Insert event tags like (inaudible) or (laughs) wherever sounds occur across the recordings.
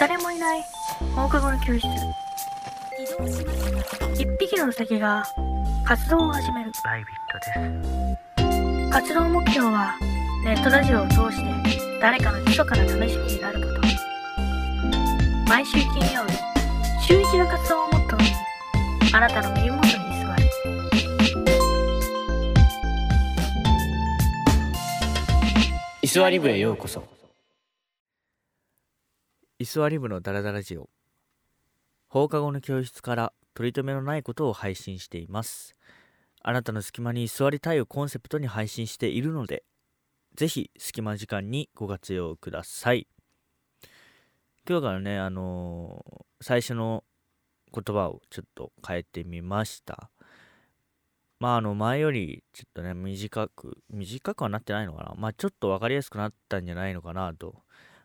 誰もいない。放課後の教室。一匹のウサギが活動を始める。ライビットです。活動目標はネットラジオを通して誰かの密かな試しになること。毎週金曜日週一の活動をモットーにあなたの耳元に座る。居座り部へようこそ座り部のダラダラジオ。放課後の教室から取り留めのないことを配信しています。あなたの隙間に座りたいをコンセプトに配信しているのでぜひ隙間時間にご活用ください。今日からねあのー最初の言葉をちょっと変えてみました。まああの前よりちょっとね短く短くはなってないのかな。まあちょっと分かりやすくなったんじゃないのかなと。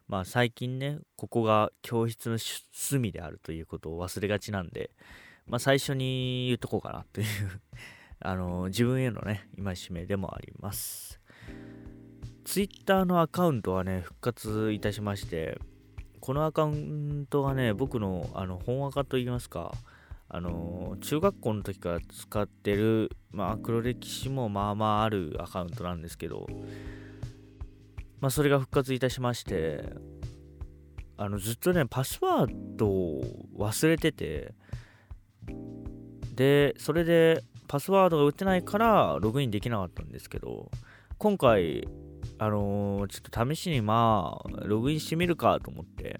まあ最近ねここが教室の隅であるということを忘れがちなんでまあ最初に言っとこうかなという (laughs) あの自分へのね戒めでもあります。ツイッターのアカウントはね復活いたしましてこのアカウントがね僕のあの本赤といいますかあの中学校の時から使ってる、まあ、黒歴史もまあまああるアカウントなんですけど、まあ、それが復活いたしましてあのずっとねパスワードを忘れててでそれでパスワードが打ってないからログインできなかったんですけど今回あのーちょっと試しにまあログインしてみるかと思って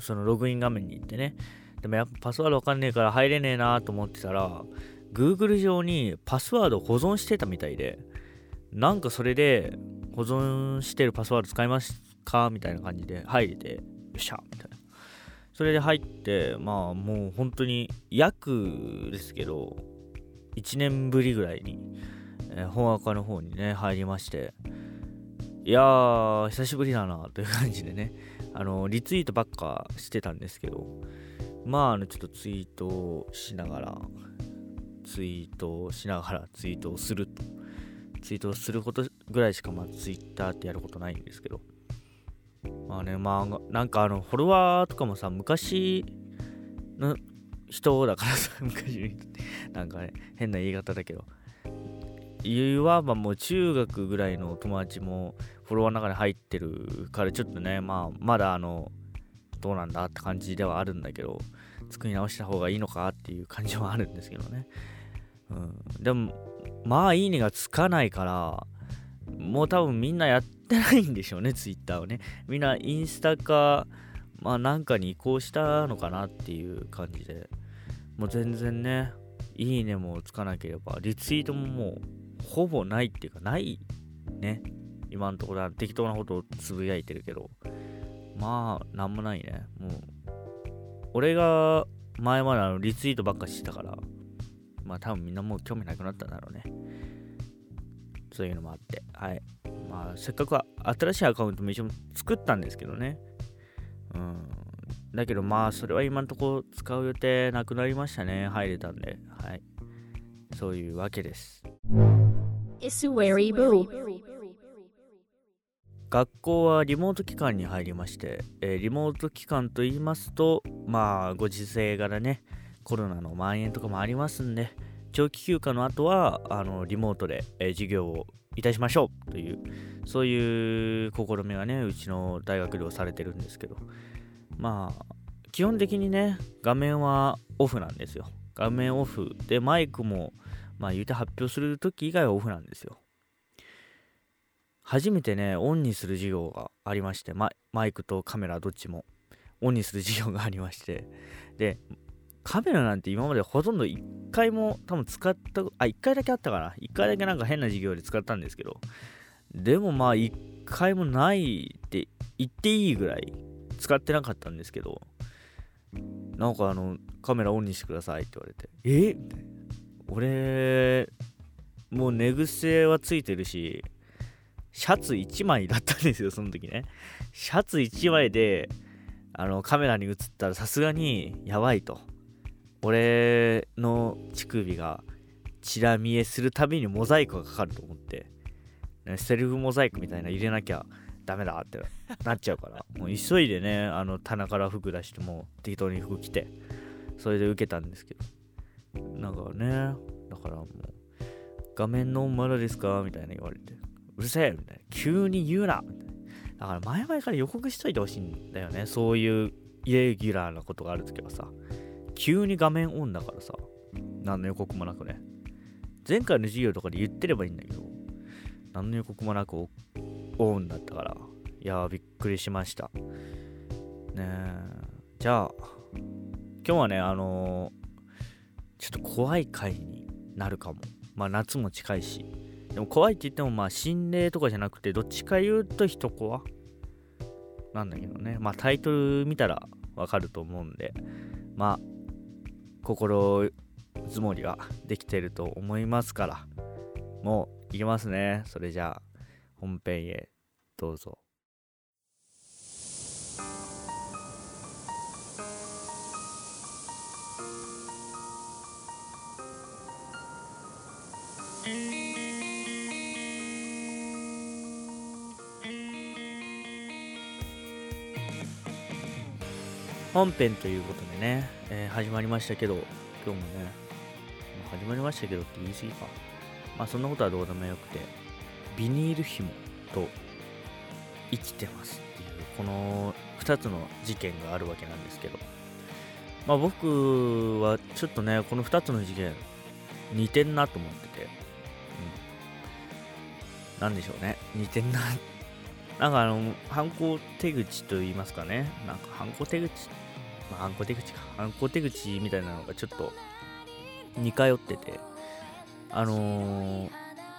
そのログイン画面に行ってね。でもやっぱパスワードわかんねえから入れねえなと思ってたら Google 上にパスワードを保存してたみたいでなんかそれで保存してるパスワード使いますか？みたいな感じで入れてよっしゃみたいな。それで入ってまあもう本当に約ですけど1年ぶりぐらいに、えー本赤の方にね入りましていやー久しぶりだなという感じでねあのリツイートばっかしてたんですけどまああのちょっとツイートしながらツイートをしながらツイートをすると。ツイートをすることぐらいしかまあツイッターってやることないんですけど。まあねまあなんかあのフォロワーとかもさ昔の人だからさ (laughs) 昔の人ってなんかね変な言い方だけど。いわばもう中学ぐらいの友達もフォロワーの中に入ってるからちょっとねまあまだあのどうなんだって感じではあるんだけど作り直した方がいいのかっていう感じはあるんですけどね、うん、でもまあいいねがつかないからもう多分みんなやってないんでしょうね (laughs) ツイッターをね。みんなインスタかまあなんかに移行したのかなっていう感じで。もう全然ねいいねもつかなければリツイートももうほぼないっていうかないね。今のところは適当なことをつぶやいてるけど。まあなんもないね。もう俺が前まであのリツイートばっかしてたからまあ多分みんなもう興味なくなったんだろうね。そういうのもあって。はい。まあせっかくは新しいアカウントも一応作ったんですけどね。うん。だけどまあそれは今のところ使う予定なくなりましたね。入れたんで。はい。そういうわけです.学校はリモート期間に入りまして、えーリモート期間と言いますとまあご時世柄ね。コロナの蔓延とかもありますんで長期休暇の後はあのリモートで、え授業をいたしましょうというそういう試みがねうちの大学ではされてるんですけど。まあ基本的にね画面はオフなんですよ。画面オフでマイクもまあ言うて発表する時以外はオフなんですよ。初めてねオンにする授業がありましてママイクとカメラどっちもオンにする授業がありまして。でカメラなんて今までほとんど1回も多分使ったあ1回だけあったかな。1回だけなんか変な授業で使ったんですけど。でもまあ1回もないって言っていいぐらい使ってなかったんですけど。なんかあのカメラオンにしてくださいって言われて。え？俺もう寝癖はついてるしシャツ1枚だったんですよその時ね。シャツ1枚であのカメラに映ったらさすがにやばいと。俺の乳首がチラ見えするたびにモザイクがかかると思って。セルフモザイクみたいな入れなきゃダメだって (laughs) なっちゃうから。もう急いでねあの棚から服出しても適当に服着て。それで受けたんですけど。なんかねだからもう画面のまだですかみたいな言われて。うるせえみたいな。急に言うな。みたいなだから前々から予告しといてほしいんだよね。そういうイレギュラーなことがあるときはさ。急に画面オンだからさ。何の予告もなくね。前回の授業とかで言ってればいいんだけど何の予告もなくオンだったから。いやーびっくりしました。ねえ。じゃあ今日はねあのーちょっと怖い回になるかも。まあ夏も近いし。でも怖いって言ってもまあ心霊とかじゃなくてどっちか言うと人怖。なんだけどね。まあタイトル見たらわかると思うんで。まあ心づもりはできてると思いますからもういきますね。それじゃあ本編へどうぞ。本編ということでね、えー始まりましたけど今日もね始まりましたけどって言い過ぎか。まあそんなことはどうでもよくてビニール紐と生きてますっていうこの2つの事件があるわけなんですけど。まあ僕はちょっとねこの2つの事件似てんなと思ってて、うん、なんでしょうね。似てんな。なんかあの犯行手口と言いますかね。なんか犯行手口っまあ犯行手口か。犯行手口みたいなのがちょっと似通っててあのー、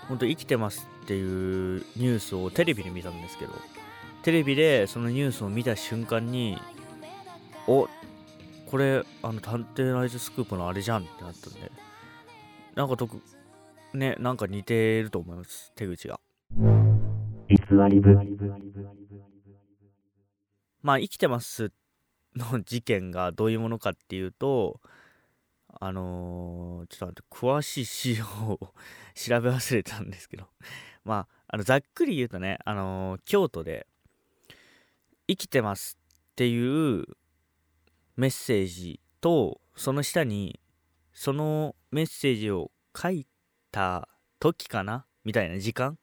本当生きてますっていうニュースをテレビで見たんですけどテレビでそのニュースを見た瞬間におこれあの探偵ナイトスクープのあれじゃんってなったんでなんか特ねなんか似てると思います手口が。まあ生きてますの事件がどういうものかっていうとあのーちょっと待って詳しい資料を調べ忘れたんですけど。まああのざっくり言うとね、あのー京都で生きてますっていうメッセージとその下にそのメッセージを書いた時かなみたいな時間。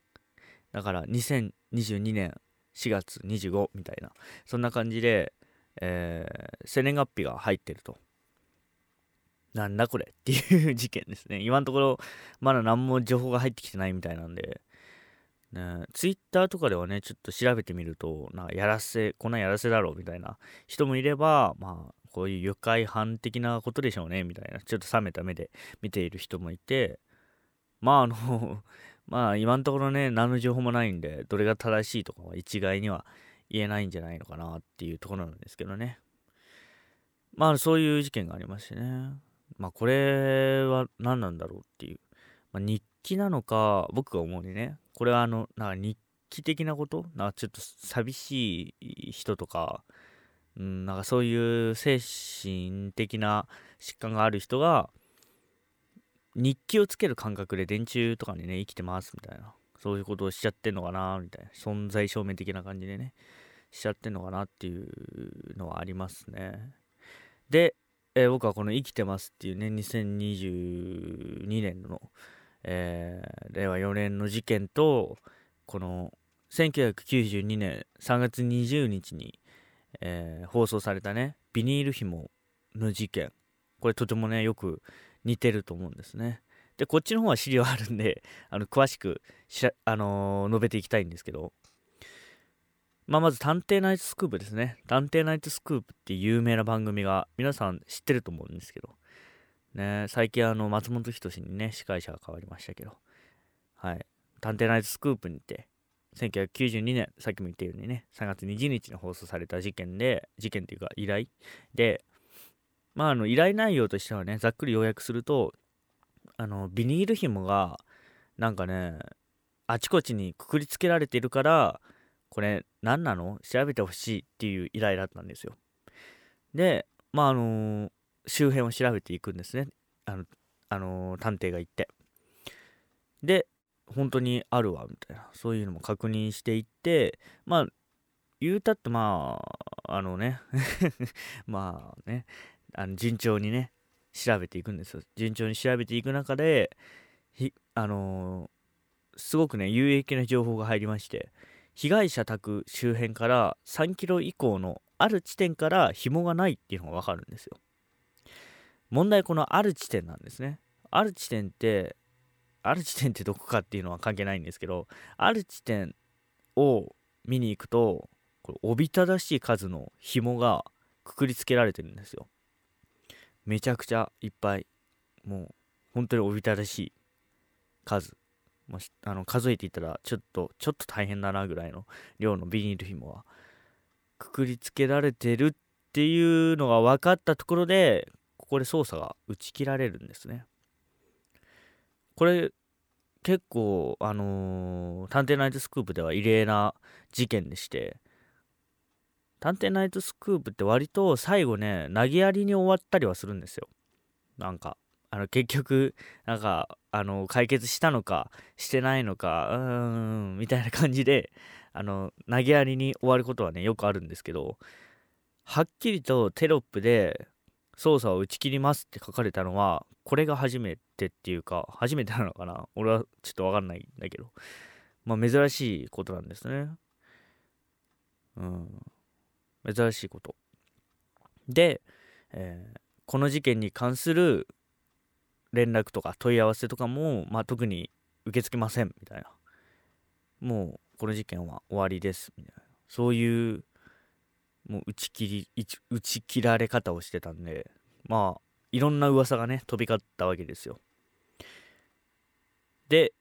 だから2022年4月25みたいな。そんな感じで、えー生年月日が入ってると。なんだこれっていう事件ですね。今のところまだ何も情報が入ってきてないみたいなんで。ね、ツイッターとかではねちょっと調べてみるとなんかやらせこんなんやらせだろうみたいな。人もいればまあこういう愉快犯的なことでしょうねみたいな。ちょっと冷めた目で見ている人もいて。まああの (laughs) まあ今のところね何の情報もないんでどれが正しいとかは一概には言えないんじゃないのかなっていうところなんですけどね。まあそういう事件がありましてね。まあこれは何なんだろうっていう、まあ、日記なのか僕が思うにねこれはあのなんか日記的なこと？なんかちょっと寂しい人とかうん、なんかそういう精神的な疾患がある人が日記をつける感覚で電柱とかにね生きてますみたいな。そういうことをしちゃってんのかなみたいな。存在証明的な感じでね。しちゃってんのかなっていうのはありますね。で、えー僕はこの「生きてます」っていうね2022年の、えー令和4年の事件とこの1992年3月20日にえー放送されたねビニール紐の事件。これとてもねよく似てると思うんですね。でこっちの方は資料あるんであの詳しく、あのー述べていきたいんですけどまあまず「探偵ナイトスクープ」ですね「探偵ナイトスクープ」って有名な番組が皆さん知ってると思うんですけど。ね最近あの松本人志にね司会者が変わりましたけど。はい「探偵ナイトスクープ」にて1992年さっきも言ったようにね3月20日に放送された事件で事件というか依頼。でまああの依頼内容としてはねざっくり要約するとあのビニール紐がなんかねあちこちにくくりつけられているからこれ何なの？調べてほしいっていう依頼だったんですよ。でまああの周辺を調べていくんですね。あの、あの探偵が行って。で本当にあるわみたいな。そういうのも確認していってまあ言うたってまああのね (laughs) まあねあの順調にね調べていくんですよ。順調に調べていく中でひあのーすごくね有益な情報が入りまして。被害者宅周辺から3キロ以降のある地点から紐がないっていうのが分かるんですよ。問題このある地点なんですね。ある地点ってある地点ってどこかっていうのは関係ないんですけどある地点を見に行くとこれおびただしい数の紐がくくりつけられてるんですよ。めちゃくちゃいっぱい。もう本当におびただしい数。もしあの数えていたらちょっとちょっと大変だなぐらいの量のビニール紐はくくりつけられてるっていうのが分かったところでここで操作が打ち切られるんですね。これ結構あのー探偵ナイトスクープでは異例な事件でして探偵ナイトスクープって割と最後ね投げやりに終わったりはするんですよ。なんかあの結局なんかあの解決したのかしてないのかうーんみたいな感じであの投げやりに終わることはねよくあるんですけどはっきりとテロップで操作を打ち切りますって書かれたのはこれが初めてっていうか初めてなのかな？俺はちょっとわかんないんだけどまあ珍しいことなんですね。うん。珍しいこと。で、えーこの事件に関する連絡とか問い合わせとかも、まあ、特に受け付けませんみたいな。もうこの事件は終わりですみたいな。そういうもう打ち切り打ち切られ方をしてたんでまあいろんな噂がね飛び交ったわけですよ。で、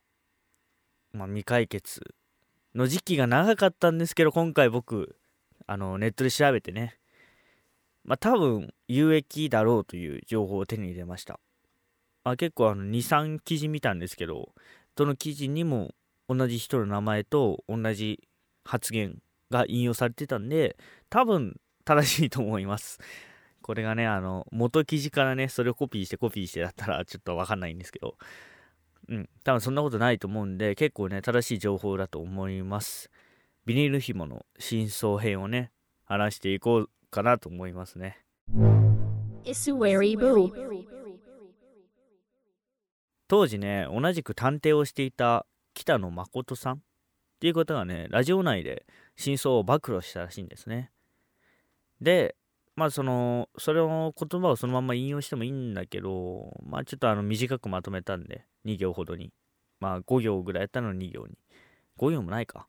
まあ、未解決の時期が長かったんですけど今回僕あのネットで調べてねまあ多分有益だろうという情報を手に入れました。あ結構あの23記事見たんですけどどの記事にも同じ人の名前と同じ発言が引用されてたんで多分正しいと思います。これがねあの元記事からねそれをコピーしてコピーしてだったらちょっと分かんないんですけどうん多分そんなことないと思うんで結構ね正しい情報だと思います。ビニール紐の真相編をね話していこうかなと思いますね。当時ね同じく探偵をしていた北野誠さんっていう方がねラジオ内で真相を暴露したらしいんですね。でまあそのそれの言葉をそのまま引用してもいいんだけどまあちょっとあの短くまとめたんで2行ほどに。まあ5行ぐらいやったの2行に。5行もないか。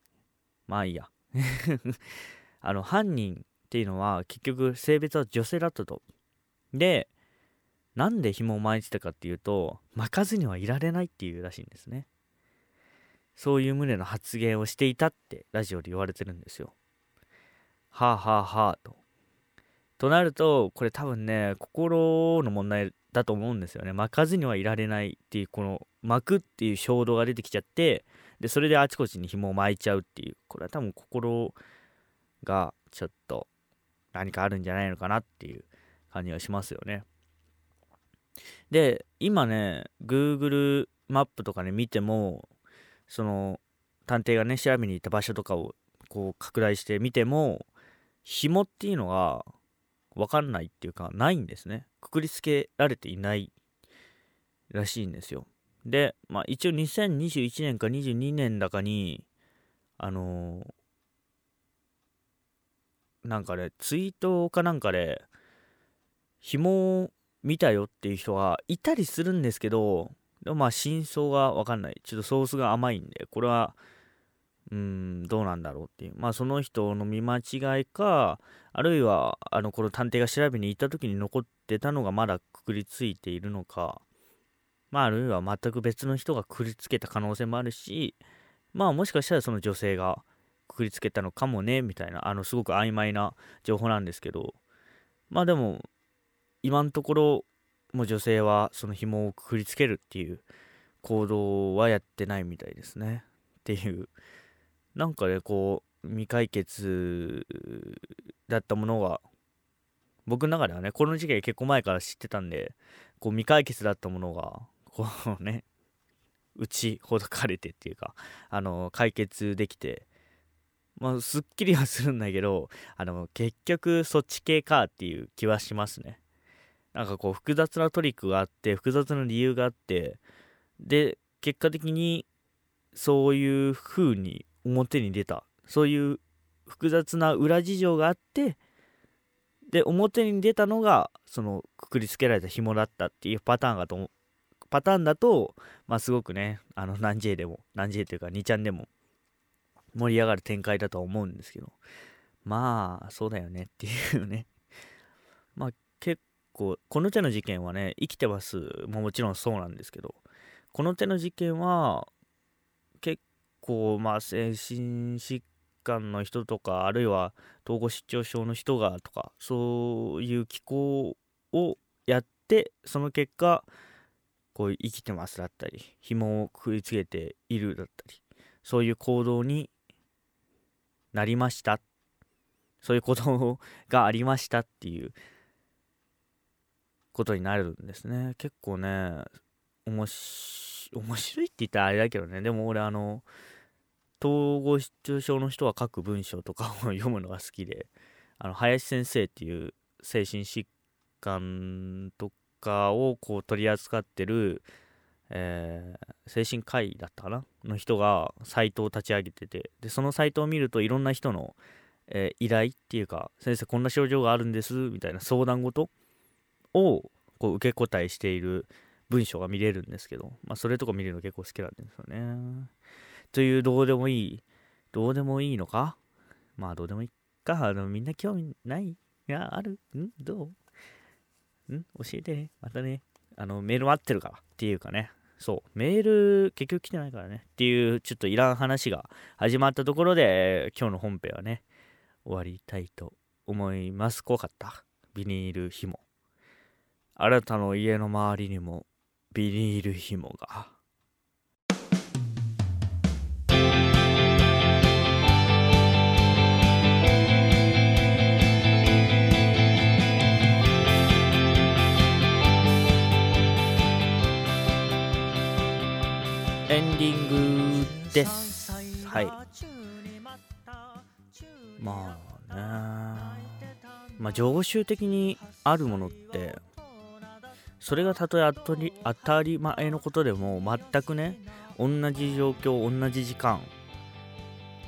まあいいや。(laughs) あの犯人っていうのは結局性別は女性だったと。でなんで紐を巻いてたかっていうと巻かずにはいられないっていうらしいんですね。そういう旨の発言をしていたってラジオで言われてるんですよ。はあはあはあと。となるとこれ多分ね心の問題だと思うんですよね。巻かずにはいられないっていうこの巻くっていう衝動が出てきちゃってでそれであちこちに紐を巻いちゃうっていう。これは多分心がちょっと何かあるんじゃないのかなっていう感じがしますよね。で今ね Google マップとかね見てもその探偵がね調べに行った場所とかをこう拡大して見ても紐っていうのが分かんないっていうかないんですね。くくりつけられていないらしいんですよ。でまあ一応2021年か22年だかにあのーなんかねツイートかなんかで紐見たよっていう人がいたりするんですけどでもまあ真相が分かんない。ちょっとソースが甘いんでこれはうんどうなんだろうっていう。まあその人の見間違いかあるいはあのこの探偵が調べに行った時に残ってたのがまだくくりついているのか。まああるいは全く別の人がくくりつけた可能性もあるしまあもしかしたらその女性がくくりつけたのかもねみたいなあのすごく曖昧な情報なんですけど。まあでも今のところもう女性はその紐をくくりつけるっていう行動はやってないみたいですね。っていうなんかねこう未解決だったものが僕の中ではねこの事件結構前から知ってたんでこう未解決だったものがこうね打ちほどかれてっていうかあの解決できてまあすっきりはするんだけどあの結局そっち系かっていう気はしますね。なんかこう複雑なトリックがあって複雑な理由があってで結果的にそういう風に表に出た。そういう複雑な裏事情があってで表に出たのがそのくくりつけられた紐だったっていうパターンがとパターンだとまあすごくねあの何 J でも何 J というか2ちゃんでも盛り上がる展開だとは思うんですけど。まあそうだよねっていうね。まあ構この手の事件はね生きてます。ももちろんそうなんですけどこの手の事件は結構まあ精神疾患の人とかあるいは統合失調症の人がとかそういう機構をやってその結果こう生きてますだったり紐をくりつけているだったりそういう行動になりました。そういうことがありましたっていうことになるんですね。結構ね面白いって言ったらあれだけどね。でも俺あの統合失調症の人が書く文章とかを読むのが好きであの林先生っていう精神疾患とかをこう取り扱ってる、えー精神科医だったかな？の人がサイトを立ち上げててでそのサイトを見るといろんな人の、えー依頼っていうか先生こんな症状があるんですみたいな相談事をこう受け答えしている文章が見れるんですけど、まあ、それとか見れるの結構好きなんですよね。というどうでもいいどうでもいいのか？まあどうでもいいか？あのみんな興味ないがある？ん？どう？ん？教えて。ねまたね。あのメール待ってるから。っていうかね。そう。メール結局来てないからね。っていうちょっといらん話が始まったところで今日の本編はね終わりたいと思います。怖かった。ビニール紐。あなたの家の周りにもビニール紐が。エンディングです。はい。まあね。まあ常習的にあるものってそれがたとえ当たり前のことでも全くね同じ状況同じ時間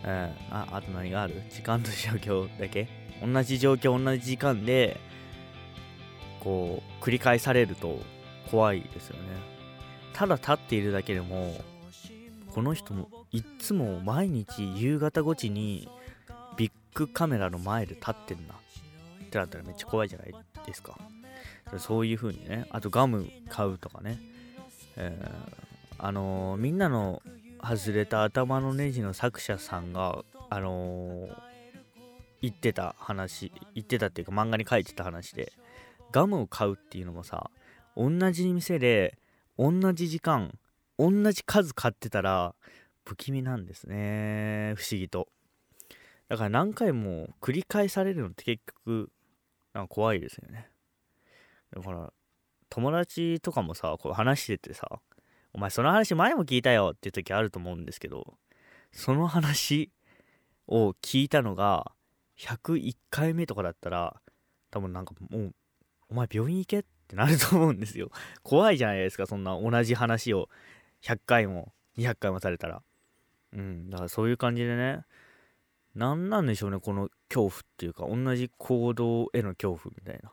えー、ああと何がある？時間と状況だけ？同じ状況同じ時間でこう繰り返されると怖いですよね。ただ立っているだけでもこの人もいっつも毎日夕方5時にビッグカメラの前で立ってんな。ってなったらめっちゃ怖いじゃないですか。そういう風にねあとガム買うとかね、えーあのーみんなの外れた頭のネジの作者さんがあのー言ってた話言ってたっていうか漫画に書いてた話でガムを買うっていうのもさ同じ店で同じ時間同じ数買ってたら不気味なんですね。不思議と。だから何回も繰り返されるのって結局なんか怖いですよね。だから友達とかもさこう話しててさお前その話前も聞いたよっていう時あると思うんですけどその話を聞いたのが101回目とかだったら多分なんかもうお前病院行け？ってなると思うんですよ。(laughs) 怖いじゃないですかそんな同じ話を。100回も200回もされたら。うんだからそういう感じでね。何なんでしょうねこの恐怖っていうか同じ行動への恐怖みたいな。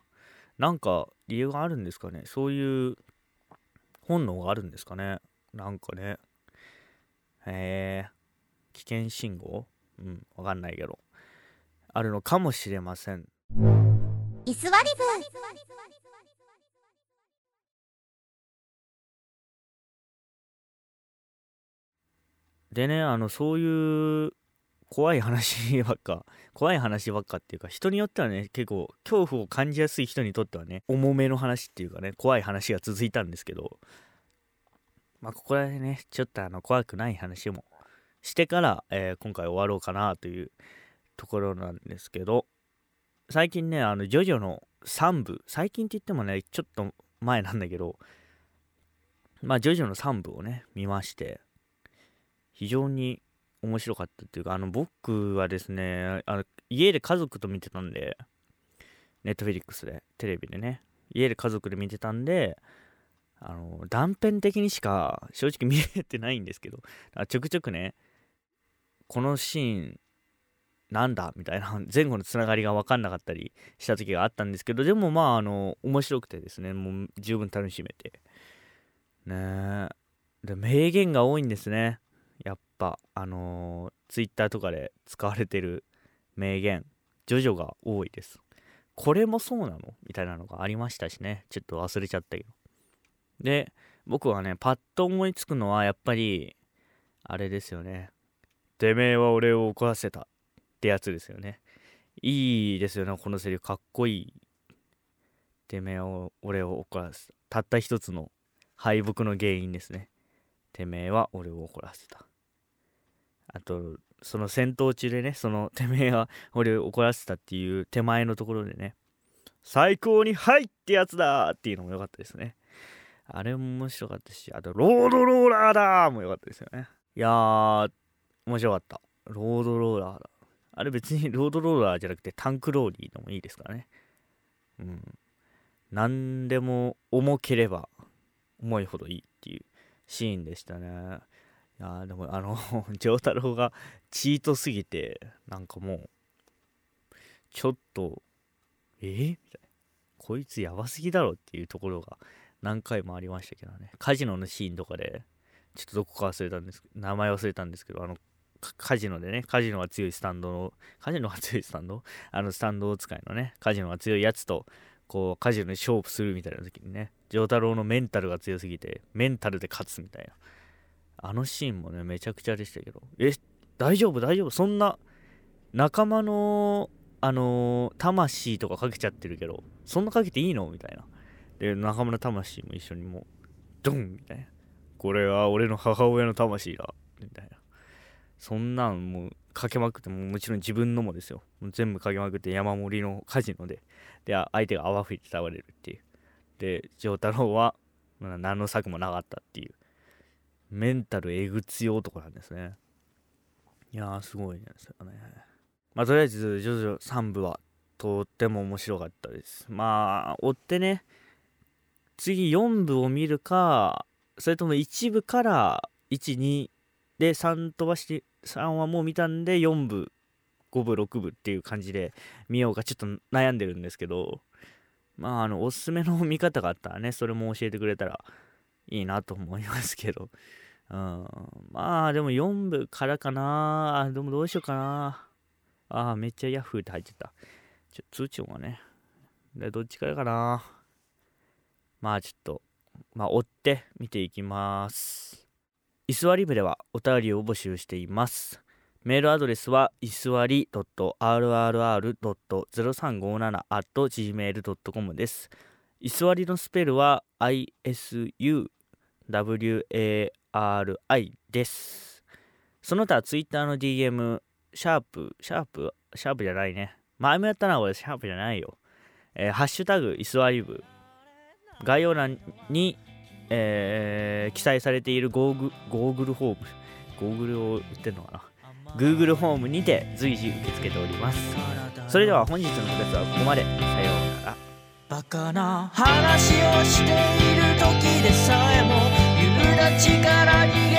なんか理由があるんですかね？そういう本能があるんですかね？なんかね。へえ。危険信号？うんわかんないけど。あるのかもしれません。イスワリブでねあのそういう怖い話ばっか怖い話ばっかっていうか人によってはね結構恐怖を感じやすい人にとってはね重めの話っていうかね怖い話が続いたんですけどまあここらでねちょっとあの怖くない話もしてから、えー今回終わろうかなというところなんですけど最近ねあのジョジョの3部最近って言ってもねちょっと前なんだけどまあジョジョの3部をね見まして非常に面白かったっていうかあの僕はですねあの家で家族と見てたんでネットフェリックスでテレビでね。家で家族で見てたんであの断片的にしか正直見れてないんですけどちょくちょくねこのシーンなんだみたいな前後のつながりが分かんなかったりした時があったんですけどでもまああの面白くてですねもう十分楽しめて。ねえ。で名言が多いんですね。やっぱあのツイッターとかで使われてる名言ジョジョが多いです。これもそうなのみたいなのがありましたしね。ちょっと忘れちゃったけど。で僕はねパッと思いつくのはやっぱりあれですよね。てめえは俺を怒らせたってやつですよね。いいですよねこのセリフ。かっこいい。てめえを俺を怒らせた。たった一つの敗北の原因ですね。てめえは俺を怒らせた。あとその戦闘中でねそのてめえは俺を怒らせたっていう手前のところでね最高に「はい!」ってやつだっていうのも良かったですね。あれも面白かったしあと「ロードローラーだ!」も良かったですよね。いやー面白かった。ロードローラーだ。あれ別に (laughs) ロードローラーじゃなくてタンクローリーでもいいですからね。うん。何でも重ければ重いほどいいっていうシーンでしたね。いやでもあの丈太郎がチートすぎてなんかもうちょっとえ？みたいな。こいつやばすぎだろっていうところが何回もありましたけどね。カジノのシーンとかでちょっとどこか忘れたんですけど名前忘れたんですけどあのカジノでねカジノが強いスタンドのカジノが強いスタンド？あのスタンド使いのねカジノが強いやつとこうカジノに勝負するみたいな時にね丈太郎のメンタルが強すぎてメンタルで勝つみたいな。あのシーンもねめちゃくちゃでしたけど。え大丈夫？大丈夫？そんな仲間のあのー、魂とかかけちゃってるけどそんなかけていいの？みたいな。で仲間の魂も一緒にもうドン！みたいな。これは俺の母親の魂だ。みたいな。そんなんもうかけまくってももちろん自分のもですよ。全部かけまくって山盛りのカジノで。で相手が泡吹いて倒れるっていう。で丈太郎は、ま、何の策もなかったっていう。メンタルえぐ強男なんですね。いやーすごいですよね。まあとりあえずジョジョ3部はとっても面白かったです。まあ追ってね次4部を見るかそれとも1部から12で3飛ばして3はもう見たんで4部5部6部っていう感じで見ようかちょっと悩んでるんですけどまああのおすすめの見方があったらねそれも教えてくれたらいいなと思いますけど、うん、まあでも4部からかな。あでもどうしようかな。ああめっちゃヤフーって入ってた。ちょ通知音がね。でどっちからかな。まあちょっとまあ追って見ていきます。イスワリ部ではお便りを募集しています。メールアドレスは、いすわり .rrr.0357.gmail.com です。いすわりのスペルは ISUWARI RI です。その他、ツイッターの DM、シャープ、シャープ、シャープじゃないね。前もやったな、俺、シャープじゃないよ。えー、ハッシュタグ、いすわり部。概要欄に、えー、記載されているゴーグゴーグルフォーム。ゴーグルを売ってんのかな Google ホームにて随時受け付けておりますそれでは本日の部活はここまでさようならバカな話をしている時でさえもの力に